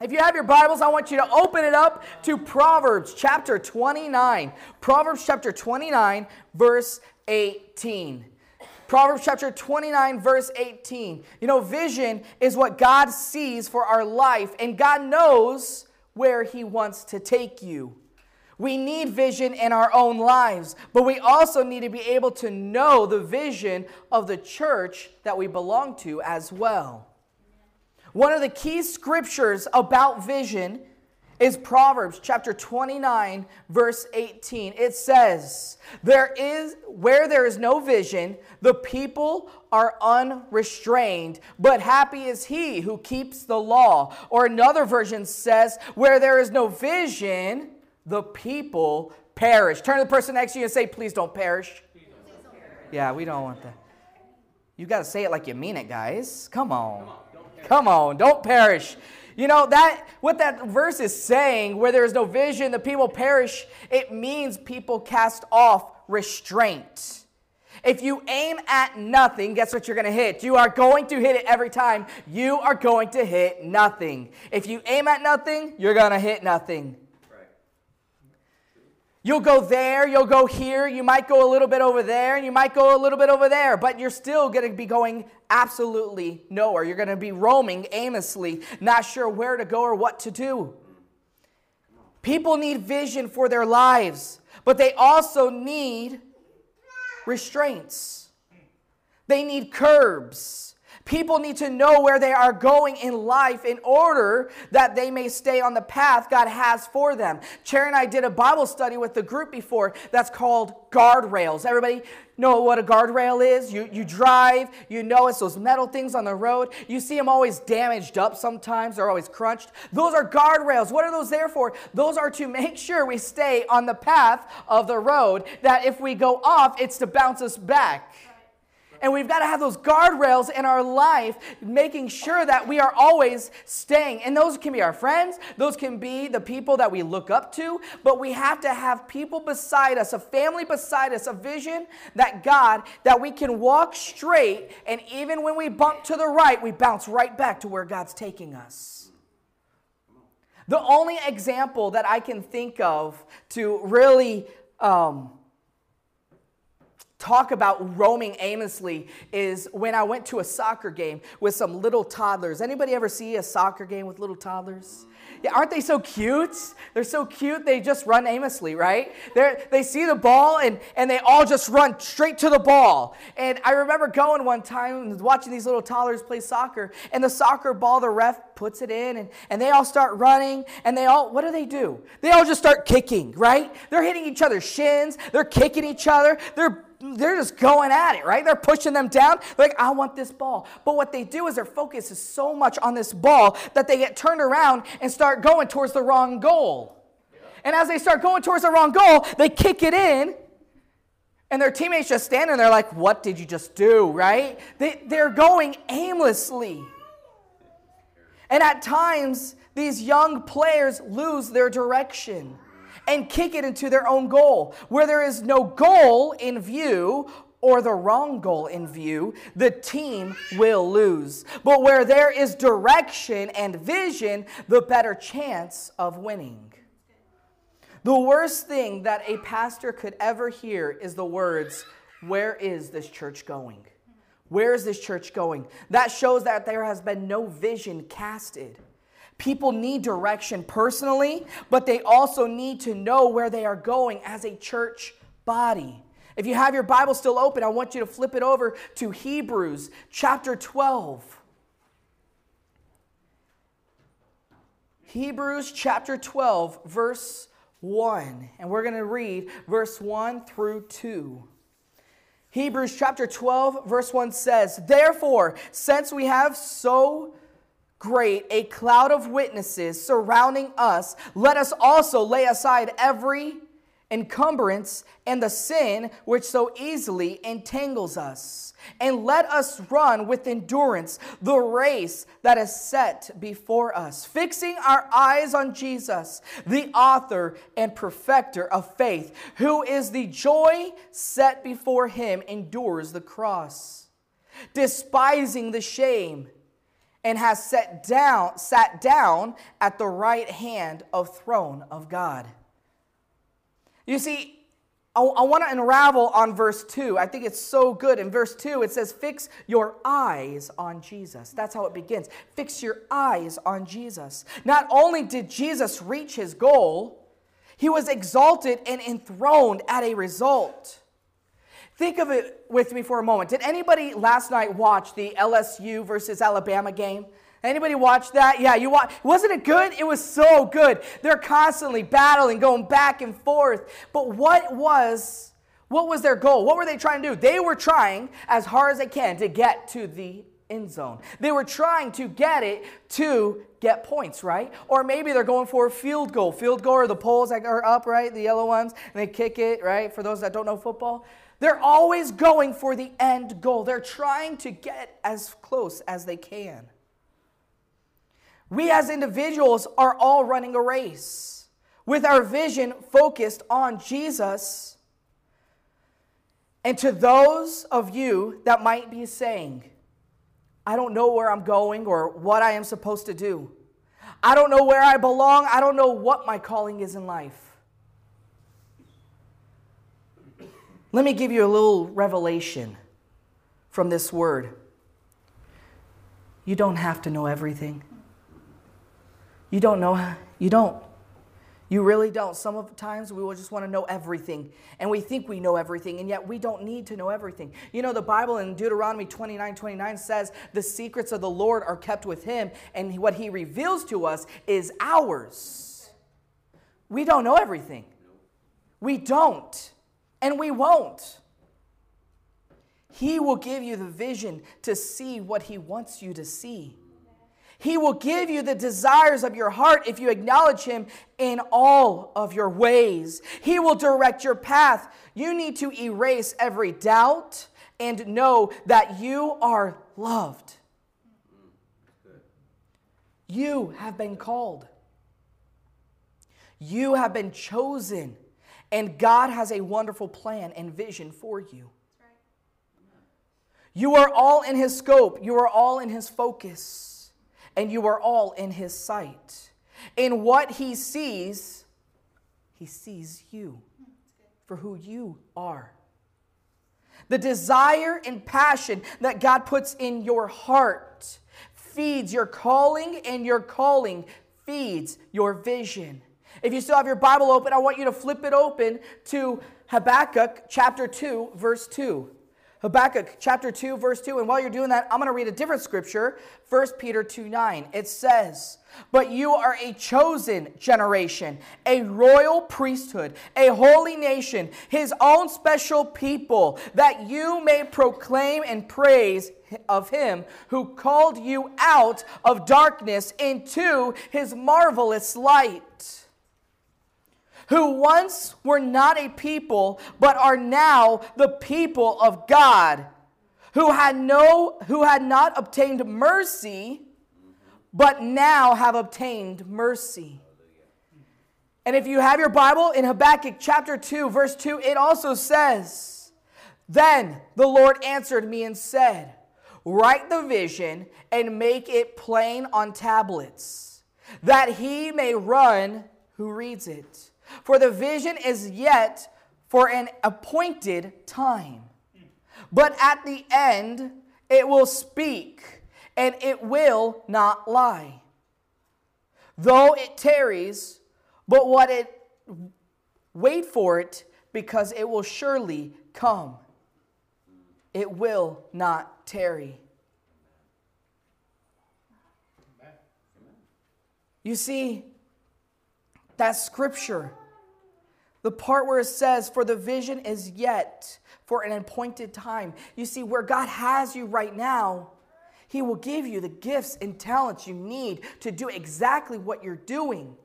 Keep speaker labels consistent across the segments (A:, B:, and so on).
A: If you have your Bibles, I want you to open it up to Proverbs chapter 29. Proverbs chapter 29, verse 18. Proverbs chapter 29, verse 18. You know, vision is what God sees for our life, and God knows where He wants to take you. We need vision in our own lives, but we also need to be able to know the vision of the church that we belong to as well. One of the key scriptures about vision is Proverbs chapter 29 verse 18. It says, "There is where there is no vision, the people are unrestrained, but happy is he who keeps the law." Or another version says, "Where there is no vision, the people perish." Turn to the person next to you and say, "Please don't perish." Yeah, we don't want that. You got to say it like you mean it, guys. Come on. Come on, don't perish. You know that what that verse is saying, where there is no vision, the people perish, it means people cast off restraint. If you aim at nothing, guess what you're going to hit? You are going to hit it every time. You are going to hit nothing. If you aim at nothing, you're going to hit nothing. You'll go there, you'll go here, you might go a little bit over there, and you might go a little bit over there, but you're still going to be going absolutely nowhere. You're going to be roaming aimlessly, not sure where to go or what to do. People need vision for their lives, but they also need restraints. They need curbs. People need to know where they are going in life in order that they may stay on the path God has for them. Chair and I did a Bible study with the group before that's called guardrails. Everybody know what a guardrail is? You, you drive, you know it's those metal things on the road. You see them always damaged up sometimes, they're always crunched. Those are guardrails. What are those there for? Those are to make sure we stay on the path of the road, that if we go off, it's to bounce us back. And we've got to have those guardrails in our life, making sure that we are always staying. And those can be our friends, those can be the people that we look up to, but we have to have people beside us, a family beside us, a vision that God, that we can walk straight, and even when we bump to the right, we bounce right back to where God's taking us. The only example that I can think of to really um, talk about roaming aimlessly is when I went to a soccer game with some little toddlers. Anybody ever see a soccer game with little toddlers? Yeah, aren't they so cute? They're so cute, they just run aimlessly, right? they they see the ball and, and they all just run straight to the ball. And I remember going one time and watching these little toddlers play soccer, and the soccer ball, the ref puts it in, and, and they all start running, and they all, what do they do? They all just start kicking, right? They're hitting each other's shins, they're kicking each other, they're they're just going at it, right? They're pushing them down. They're like, I want this ball. But what they do is their focus is so much on this ball that they get turned around and start going towards the wrong goal. And as they start going towards the wrong goal, they kick it in. And their teammates just standing there and they're like, What did you just do, right? They, they're going aimlessly. And at times, these young players lose their direction and kick it into their own goal. Where there is no goal in view, or the wrong goal in view, the team will lose. But where there is direction and vision, the better chance of winning. The worst thing that a pastor could ever hear is the words, Where is this church going? Where is this church going? That shows that there has been no vision casted. People need direction personally, but they also need to know where they are going as a church body. If you have your Bible still open, I want you to flip it over to Hebrews chapter 12. Hebrews chapter 12, verse 1. And we're going to read verse 1 through 2. Hebrews chapter 12, verse 1 says, Therefore, since we have so great a cloud of witnesses surrounding us, let us also lay aside every encumbrance and the sin which so easily entangles us. And let us run with endurance the race that is set before us, fixing our eyes on Jesus, the author and perfecter of faith, who is the joy set before him, endures the cross, despising the shame and has set down, sat down at the right hand of throne of God. You see, I, I want to unravel on verse 2. I think it's so good. In verse 2, it says, Fix your eyes on Jesus. That's how it begins. Fix your eyes on Jesus. Not only did Jesus reach his goal, he was exalted and enthroned at a result. Think of it with me for a moment. Did anybody last night watch the LSU versus Alabama game? Anybody watch that? Yeah, you watch. Wasn't it good? It was so good. They're constantly battling, going back and forth. But what was what was their goal? What were they trying to do? They were trying as hard as they can to get to the end zone. They were trying to get it to get points, right? Or maybe they're going for a field goal. Field goal are the poles that are up, right? The yellow ones, and they kick it, right? For those that don't know football. They're always going for the end goal. They're trying to get as close as they can. We as individuals are all running a race with our vision focused on Jesus. And to those of you that might be saying, I don't know where I'm going or what I am supposed to do. I don't know where I belong. I don't know what my calling is in life. Let me give you a little revelation from this word. You don't have to know everything. You don't know. You don't. You really don't. Some of the times we will just want to know everything, and we think we know everything, and yet we don't need to know everything. You know, the Bible in Deuteronomy 29 29 says, The secrets of the Lord are kept with him, and what he reveals to us is ours. We don't know everything. We don't, and we won't. He will give you the vision to see what he wants you to see. He will give you the desires of your heart if you acknowledge Him in all of your ways. He will direct your path. You need to erase every doubt and know that you are loved. You have been called. You have been chosen. And God has a wonderful plan and vision for you. You are all in His scope, you are all in His focus and you are all in his sight. In what he sees, he sees you for who you are. The desire and passion that God puts in your heart feeds your calling, and your calling feeds your vision. If you still have your Bible open, I want you to flip it open to Habakkuk chapter 2, verse 2. Habakkuk chapter 2, verse 2. And while you're doing that, I'm going to read a different scripture, 1 Peter 2 9. It says, But you are a chosen generation, a royal priesthood, a holy nation, his own special people, that you may proclaim and praise of him who called you out of darkness into his marvelous light who once were not a people, but are now the people of God, who had, no, who had not obtained mercy, but now have obtained mercy. And if you have your Bible in Habakkuk chapter 2, verse 2, it also says, Then the Lord answered me and said, Write the vision and make it plain on tablets, that he may run who reads it. For the vision is yet for an appointed time. But at the end, it will speak, and it will not lie. Though it tarries, but what it wait for it, because it will surely come. It will not tarry. You see, that scripture the part where it says, For the vision is yet for an appointed time. You see, where God has you right now, He will give you the gifts and talents you need to do exactly what you're doing.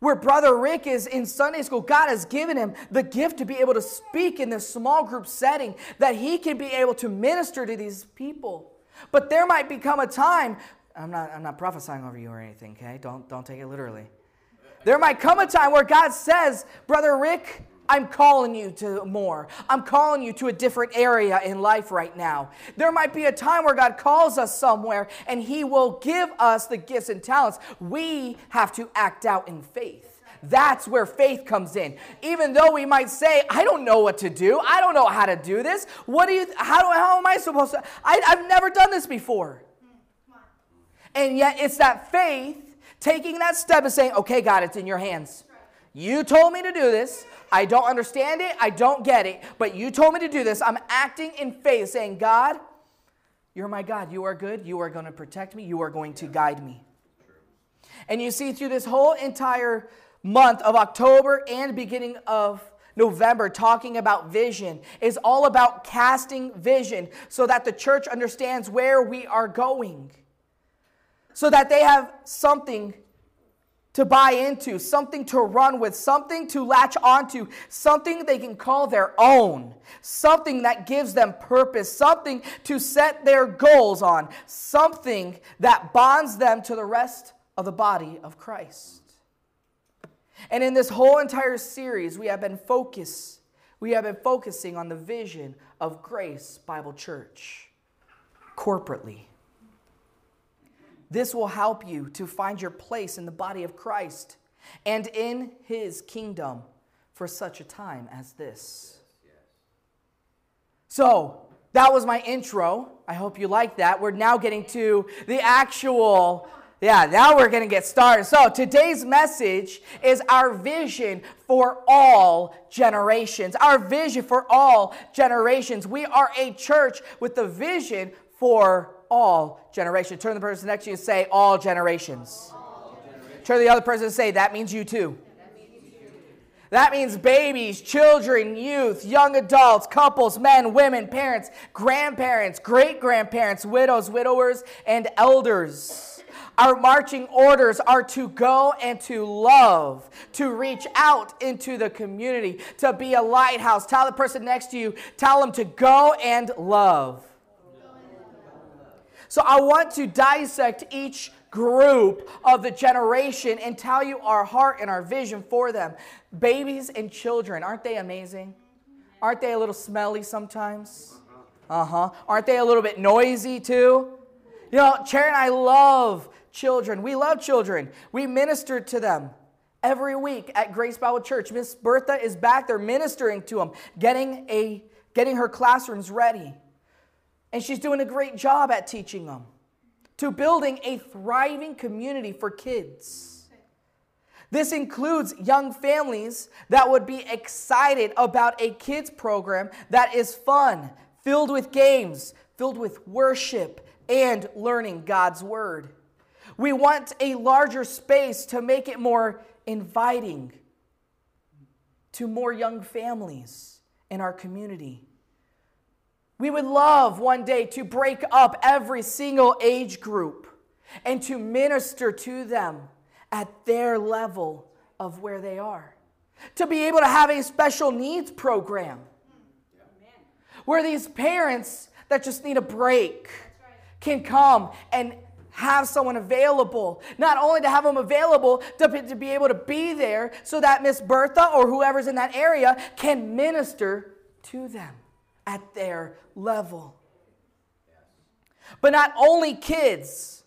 A: Where Brother Rick is in Sunday school, God has given him the gift to be able to speak in this small group setting, that he can be able to minister to these people. But there might become a time, I'm not, I'm not prophesying over you or anything, okay? Don't, don't take it literally. There might come a time where God says, Brother Rick, I'm calling you to more. I'm calling you to a different area in life right now. There might be a time where God calls us somewhere and He will give us the gifts and talents. We have to act out in faith. That's where faith comes in. Even though we might say, I don't know what to do. I don't know how to do this. What do you, how, do, how am I supposed to? I, I've never done this before. And yet it's that faith taking that step and saying, okay, God, it's in your hands. You told me to do this. I don't understand it. I don't get it. But you told me to do this. I'm acting in faith, saying, God, you're my God. You are good. You are going to protect me. You are going to guide me. And you see, through this whole entire month of October and beginning of November, talking about vision, is all about casting vision so that the church understands where we are going, so that they have something to buy into, something to run with, something to latch onto, something they can call their own, something that gives them purpose, something to set their goals on, something that bonds them to the rest of the body of Christ. And in this whole entire series, we have been focus, we have been focusing on the vision of Grace Bible Church corporately. This will help you to find your place in the body of Christ and in his kingdom for such a time as this. So, that was my intro. I hope you like that. We're now getting to the actual yeah, now we're going to get started. So, today's message is our vision for all generations. Our vision for all generations. We are a church with the vision for all generations. Turn to the person next to you and say, All generations. All generations. Turn to the other person and say, That means you too. That means babies, children, youth, young adults, couples, men, women, parents, grandparents, great grandparents, widows, widowers, and elders. Our marching orders are to go and to love, to reach out into the community, to be a lighthouse. Tell the person next to you, tell them to go and love. So I want to dissect each group of the generation and tell you our heart and our vision for them. Babies and children, aren't they amazing? Aren't they a little smelly sometimes? Uh huh. Aren't they a little bit noisy too? You know, Cherry and I love children. We love children. We minister to them every week at Grace Bible Church. Miss Bertha is back there ministering to them, getting, a, getting her classrooms ready. And she's doing a great job at teaching them, to building a thriving community for kids. This includes young families that would be excited about a kids program that is fun, filled with games, filled with worship, and learning God's Word. We want a larger space to make it more inviting to more young families in our community. We would love one day to break up every single age group and to minister to them at their level of where they are. To be able to have a special needs program where these parents that just need a break can come and have someone available. Not only to have them available, to be, to be able to be there so that Miss Bertha or whoever's in that area can minister to them at their level. But not only kids,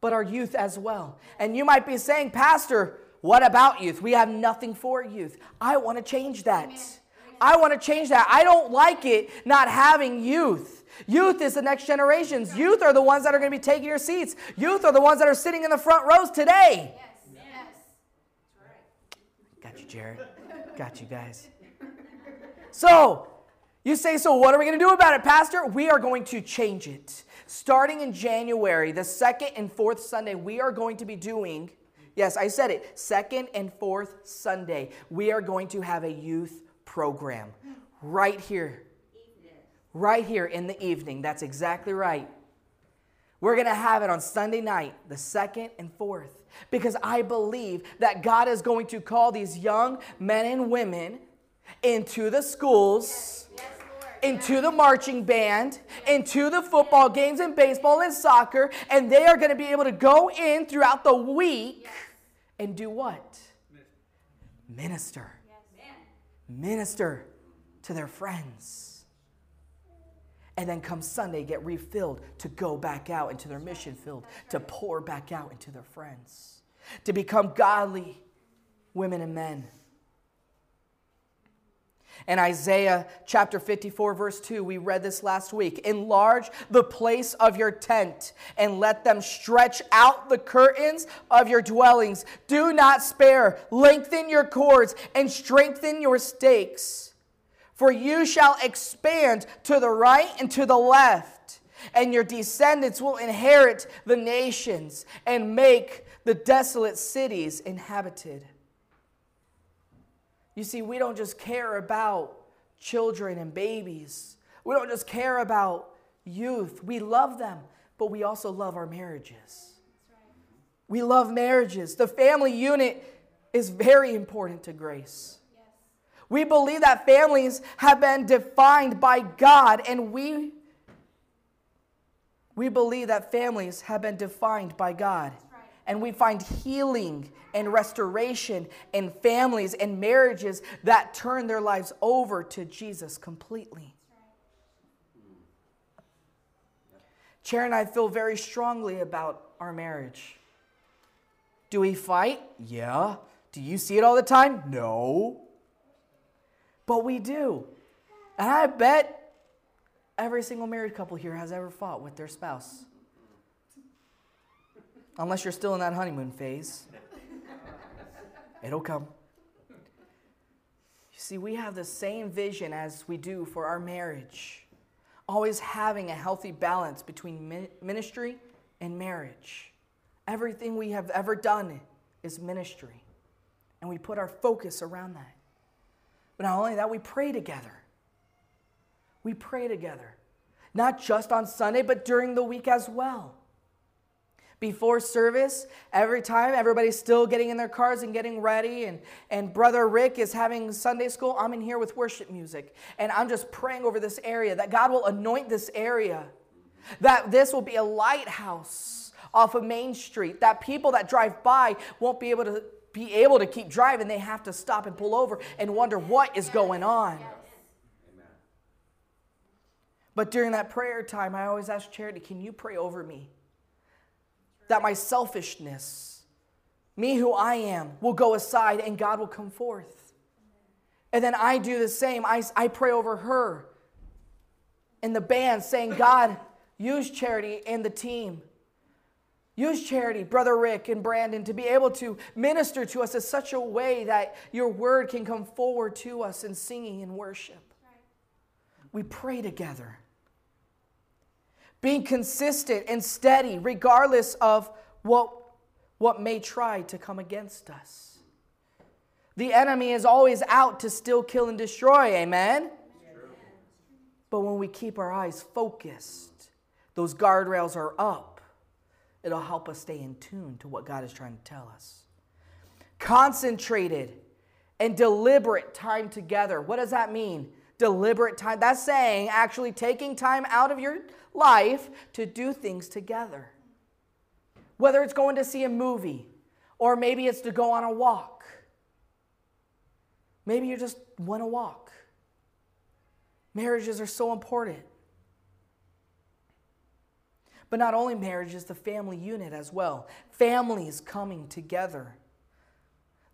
A: but our youth as well. And you might be saying, Pastor, what about youth? We have nothing for youth. I want to change that. I want to change that. I don't like it not having youth. Youth is the next generations. Youth are the ones that are going to be taking your seats. Youth are the ones that are sitting in the front rows today. Yes. Yes. Got you, Jared. Got you guys. So, you say, so what are we going to do about it, Pastor? We are going to change it. Starting in January, the second and fourth Sunday, we are going to be doing, yes, I said it, second and fourth Sunday, we are going to have a youth program right here right here in the evening. That's exactly right. We're going to have it on Sunday night, the second and fourth, because I believe that God is going to call these young men and women into the schools. Yes. into the marching band, into the football games and baseball and soccer, and they are going to be able to go in throughout the week and do what? Minister. minister to their friends. And then come Sunday, get refilled to go back out into their mission field, to pour back out into their friends, to become godly women and men. In Isaiah chapter 54, verse 2, we read this last week. Enlarge the place of your tent and let them stretch out the curtains of your dwellings. Do not spare. Lengthen your cords and strengthen your stakes. For you shall expand to the right and to the left, and your descendants will inherit the nations and make the desolate cities inhabited. You see, we don't just care about children and babies, we don't just care about youth. We love them, but we also love our marriages. We love marriages. The family unit is very important to grace. We believe that families have been defined by God, and we, we believe that families have been defined by God and we find healing and restoration in families and marriages that turn their lives over to Jesus completely. Chair and I feel very strongly about our marriage. Do we fight? Yeah. Do you see it all the time? No. But we do. And I bet every single married couple here has ever fought with their spouse unless you're still in that honeymoon phase. It'll come. You see, we have the same vision as we do for our marriage, always having a healthy balance between ministry and marriage. Everything we have ever done is ministry, and we put our focus around that. But not only that, we pray together. We pray together, not just on Sunday, but during the week as well before service every time everybody's still getting in their cars and getting ready and, and brother rick is having sunday school. I'm in here with worship music and i'm just praying over this area that god will anoint this area that this will be a lighthouse off of main street that people that drive by won't be able to be able to keep driving. They have to stop and pull over and wonder what is going on. But during that prayer time i always ask charity can you pray over me that my selfishness, me who I am, will go aside and God will come forth. And then I do the same. I, I pray over her and the band, saying, God, use charity and the team. Use charity, Brother Rick and Brandon, to be able to minister to us in such a way that your word can come forward to us in singing and worship. We pray together being consistent and steady regardless of what, what may try to come against us. The enemy is always out to still kill and destroy, amen? But when we keep our eyes focused, those guardrails are up, it'll help us stay in tune to what God is trying to tell us. Concentrated and deliberate time together. What does that mean? Deliberate time. That's saying actually taking time out of your life to do things together. Whether it's going to see a movie, or maybe it's to go on a walk. Maybe you just want to walk. Marriages are so important. But not only marriages, the family unit as well. Families coming together.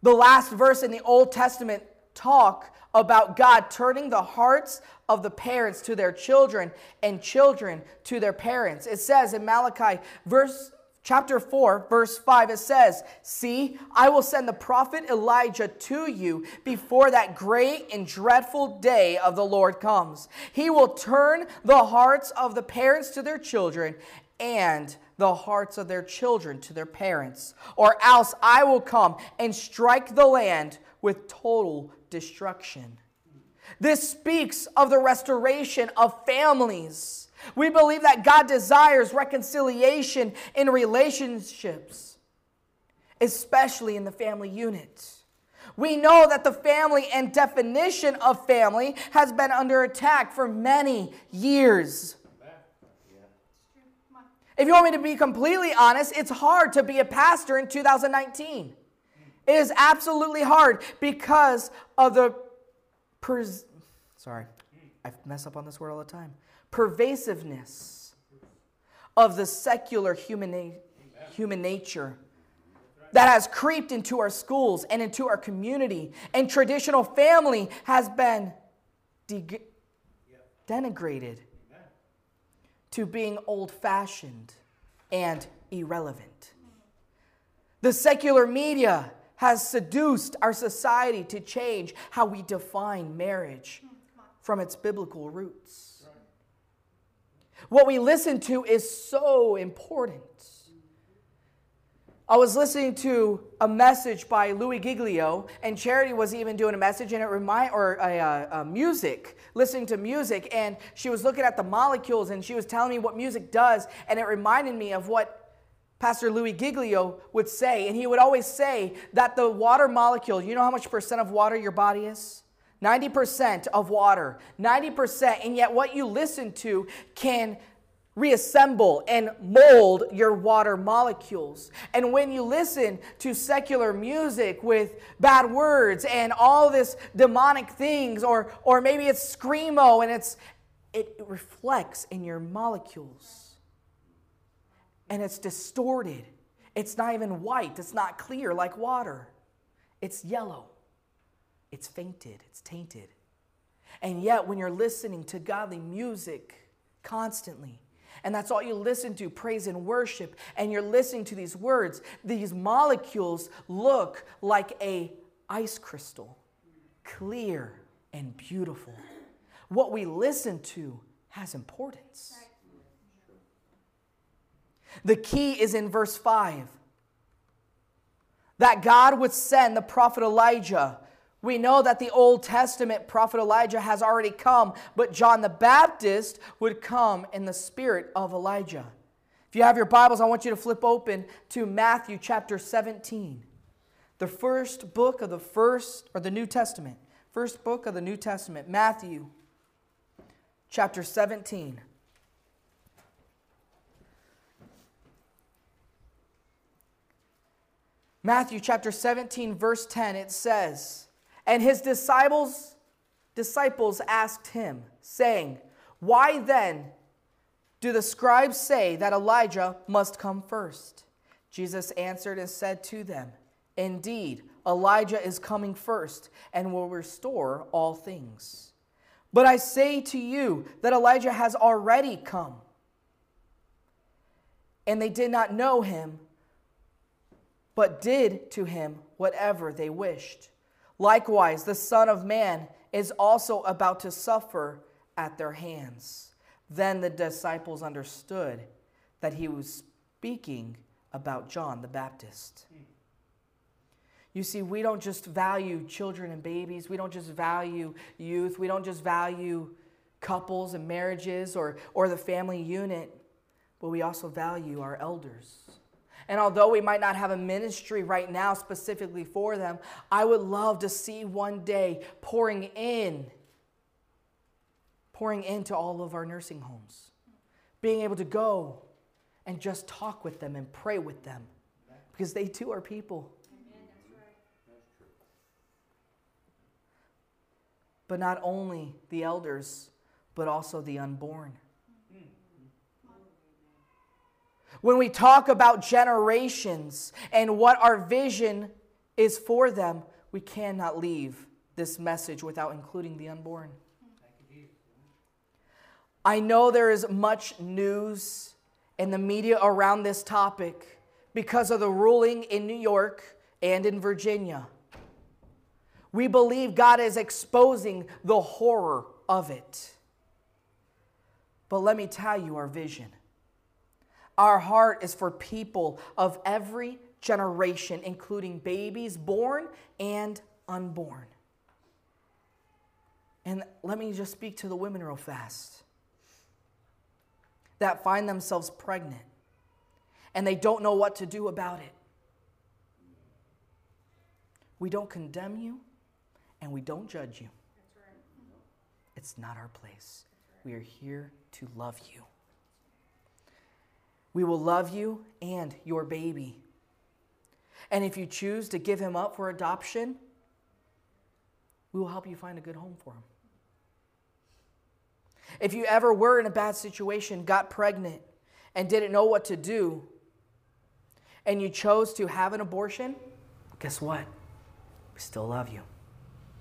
A: The last verse in the Old Testament talk about God turning the hearts of the parents to their children and children to their parents. It says in Malachi verse chapter 4 verse 5 it says, "See, I will send the prophet Elijah to you before that great and dreadful day of the Lord comes. He will turn the hearts of the parents to their children and the hearts of their children to their parents, or else I will come and strike the land with total destruction. This speaks of the restoration of families. We believe that God desires reconciliation in relationships, especially in the family unit. We know that the family and definition of family has been under attack for many years. If you want me to be completely honest, it's hard to be a pastor in 2019. It is absolutely hard because of the pers- sorry, I mess up on this word all the time. Pervasiveness of the secular human, na- human nature that has creeped into our schools and into our community, and traditional family has been de- denigrated to being old fashioned and irrelevant. The secular media has seduced our society to change how we define marriage from its biblical roots. What we listen to is so important. I was listening to a message by Louis Giglio, and Charity was even doing a message, and it remind or a, a, a, music, listening to music, and she was looking at the molecules, and she was telling me what music does, and it reminded me of what Pastor Louis Giglio would say, and he would always say that the water molecule, you know how much percent of water your body is? 90% of water, 90%, and yet what you listen to can reassemble and mold your water molecules. And when you listen to secular music with bad words and all this demonic things, or, or maybe it's screamo and it's, it reflects in your molecules. And it's distorted. It's not even white, it's not clear like water. It's yellow. It's fainted, it's tainted. And yet, when you're listening to godly music constantly, and that's all you listen to praise and worship. And you're listening to these words. These molecules look like a ice crystal clear and beautiful. What we listen to has importance. The key is in verse 5 that god would send the prophet elijah we know that the Old Testament prophet Elijah has already come, but John the Baptist would come in the spirit of Elijah. If you have your Bibles, I want you to flip open to Matthew chapter 17, the first book of the first, or the New Testament. First book of the New Testament, Matthew chapter 17. Matthew chapter 17, verse 10, it says, and his disciples disciples asked him, saying, Why then do the scribes say that Elijah must come first? Jesus answered and said to them, Indeed, Elijah is coming first and will restore all things. But I say to you that Elijah has already come. And they did not know him, but did to him whatever they wished. Likewise, the Son of Man is also about to suffer at their hands. Then the disciples understood that he was speaking about John the Baptist. You see, we don't just value children and babies, we don't just value youth, we don't just value couples and marriages or, or the family unit, but we also value our elders. And although we might not have a ministry right now specifically for them, I would love to see one day pouring in, pouring into all of our nursing homes, being able to go and just talk with them and pray with them because they too are people. But not only the elders, but also the unborn. When we talk about generations and what our vision is for them, we cannot leave this message without including the unborn. I know there is much news in the media around this topic because of the ruling in New York and in Virginia. We believe God is exposing the horror of it. But let me tell you our vision. Our heart is for people of every generation, including babies born and unborn. And let me just speak to the women real fast that find themselves pregnant and they don't know what to do about it. We don't condemn you and we don't judge you. It's not our place. We are here to love you. We will love you and your baby. And if you choose to give him up for adoption, we will help you find a good home for him. If you ever were in a bad situation, got pregnant, and didn't know what to do, and you chose to have an abortion, guess what? We still love you.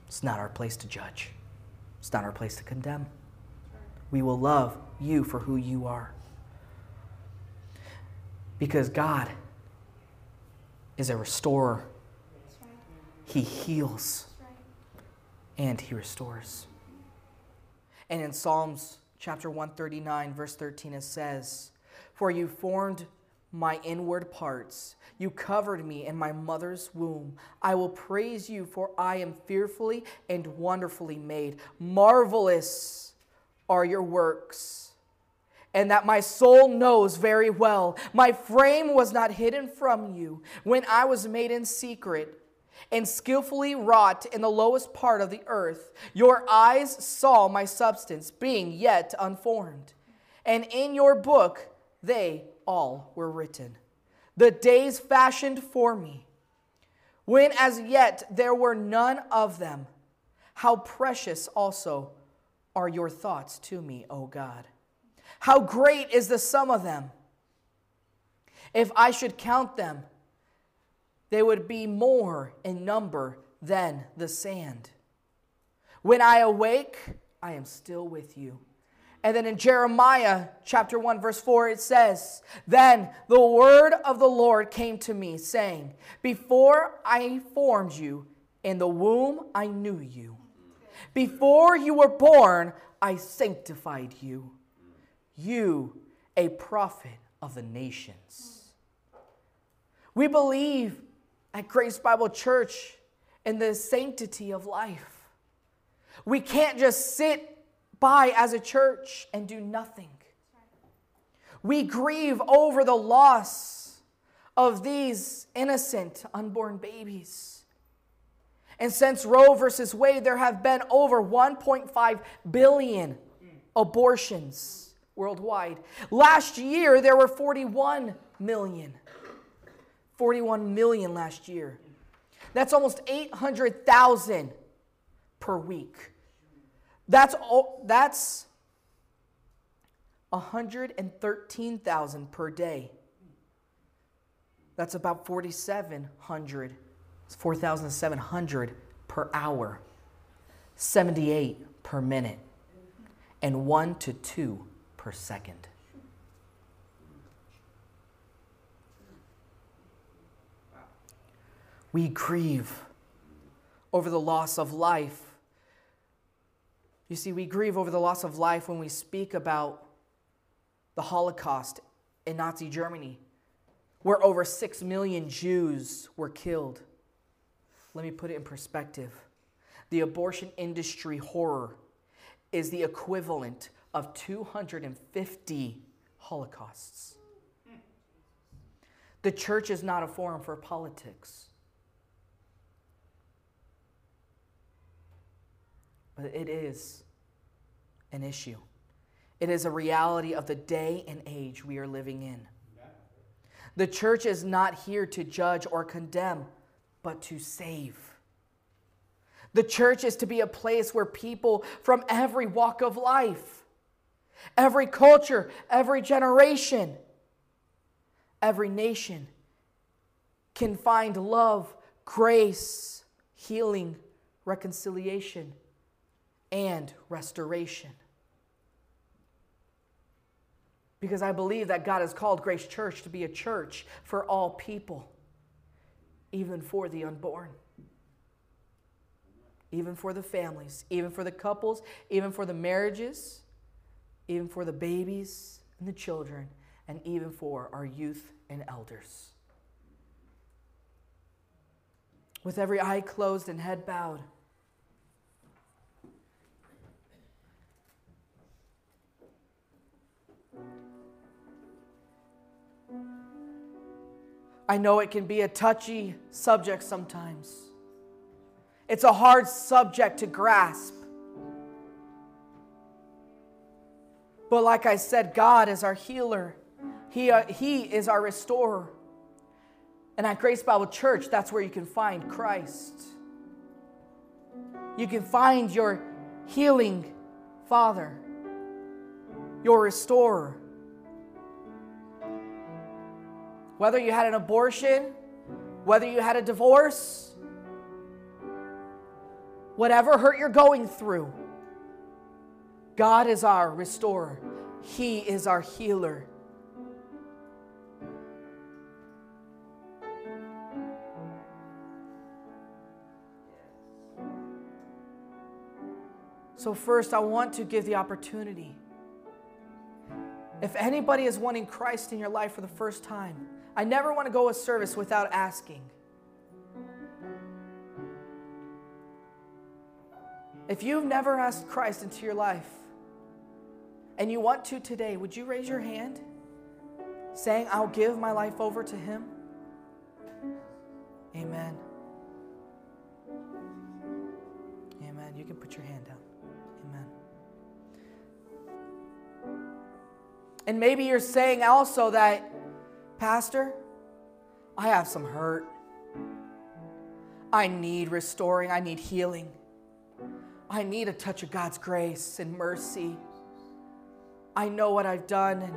A: It's not our place to judge, it's not our place to condemn. We will love you for who you are. Because God is a restorer, He heals and He restores. And in Psalms chapter 139, verse 13, it says, For you formed my inward parts. You covered me in my mother's womb. I will praise you, for I am fearfully and wonderfully made. Marvelous are your works, and that my soul knows very well. My frame was not hidden from you when I was made in secret and skillfully wrought in the lowest part of the earth. Your eyes saw my substance, being yet unformed. And in your book they all were written. The days fashioned for me, when as yet there were none of them. How precious also are your thoughts to me, O God. How great is the sum of them. If I should count them, they would be more in number than the sand. When I awake, I am still with you. And then in Jeremiah chapter 1, verse 4, it says, Then the word of the Lord came to me, saying, Before I formed you in the womb, I knew you. Before you were born, I sanctified you. You, a prophet of the nations. We believe at Grace Bible Church in the sanctity of life. We can't just sit by as a church and do nothing. We grieve over the loss of these innocent unborn babies. And since Roe versus Wade, there have been over 1.5 billion abortions worldwide. Last year, there were 41 million. 41 million last year. That's almost 800,000 per week. That's that's 113,000 per day. That's about 4,700. It's 4,700 per hour. 78 per minute. And 1 to 2 per second. We grieve over the loss of life. You see, we grieve over the loss of life when we speak about the Holocaust in Nazi Germany, where over six million Jews were killed. Let me put it in perspective. The abortion industry horror is the equivalent of 250 Holocausts. The church is not a forum for politics. but it is an issue. It is a reality of the day and age we are living in. The church is not here to judge or condemn, but to save. The church is to be a place where people from every walk of life, every culture, every generation, every nation can find love, grace, healing, reconciliation and restoration. Because I believe that God has called Grace Church to be a church for all people, even for the unborn, even for the families, even for the couples, even for the marriages, even for the babies and the children, and even for our youth and elders. With every eye closed and head bowed, I know it can be a touchy subject sometimes. It's a hard subject to grasp. But like I said, God is our healer, He, uh, he is our restorer. And at Grace Bible Church, that's where you can find Christ. You can find your healing Father, your restorer. Whether you had an abortion, whether you had a divorce, whatever hurt you're going through, God is our restorer, He is our healer. So, first, I want to give the opportunity. If anybody is wanting Christ in your life for the first time, I never want to go a service without asking. If you've never asked Christ into your life and you want to today, would you raise your hand saying, I'll give my life over to Him? Amen. Amen. You can put your hand down. Amen. And maybe you're saying also that, Pastor, I have some hurt. I need restoring. I need healing. I need a touch of God's grace and mercy. I know what I've done. And,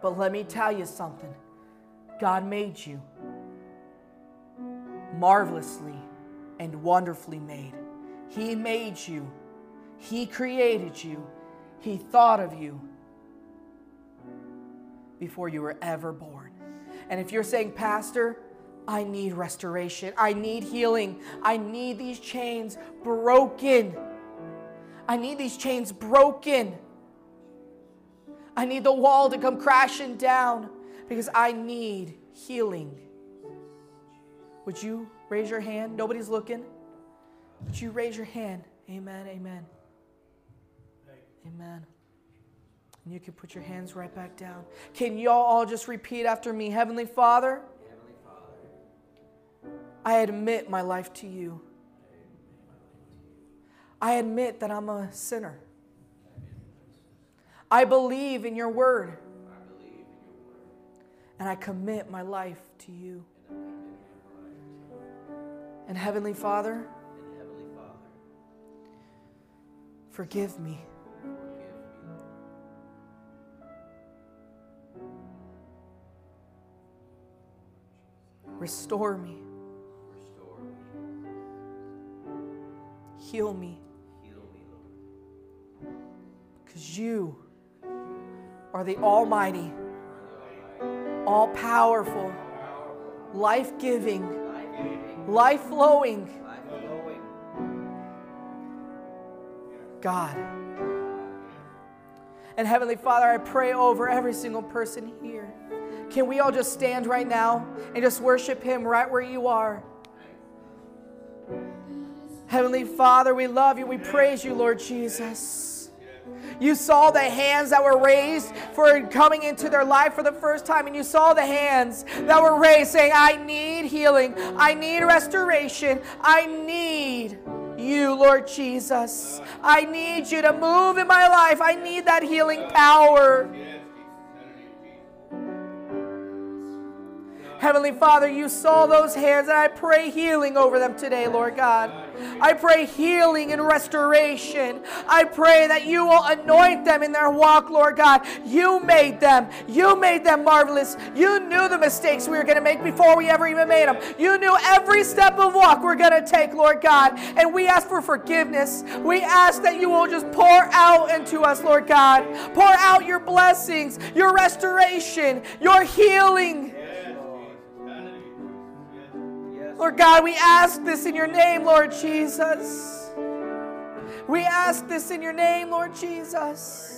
A: but let me tell you something God made you marvelously and wonderfully made. He made you, He created you, He thought of you before you were ever born. And if you're saying, Pastor, I need restoration. I need healing. I need these chains broken. I need these chains broken. I need the wall to come crashing down because I need healing. Would you raise your hand? Nobody's looking. Would you raise your hand? Amen, amen. Amen. And you can put your hands right back down. Can y'all all just repeat after me? Heavenly Father, Heavenly Father. I admit my life to you. I admit that I'm a sinner. I believe in your word. And I commit my life to you. And Heavenly Father, forgive me. Restore me. Heal me. Because you are the Almighty, all powerful, life giving, life flowing God. And Heavenly Father, I pray over every single person here. Can we all just stand right now and just worship Him right where you are? Heavenly Father, we love you. We praise you, Lord Jesus. You saw the hands that were raised for coming into their life for the first time, and you saw the hands that were raised saying, I need healing, I need restoration, I need you, Lord Jesus. I need you to move in my life, I need that healing power. Heavenly Father, you saw those hands, and I pray healing over them today, Lord God. I pray healing and restoration. I pray that you will anoint them in their walk, Lord God. You made them. You made them marvelous. You knew the mistakes we were going to make before we ever even made them. You knew every step of walk we're going to take, Lord God. And we ask for forgiveness. We ask that you will just pour out into us, Lord God. Pour out your blessings, your restoration, your healing. Lord God, we ask this in your name, Lord Jesus. We ask this in your name, Lord Jesus.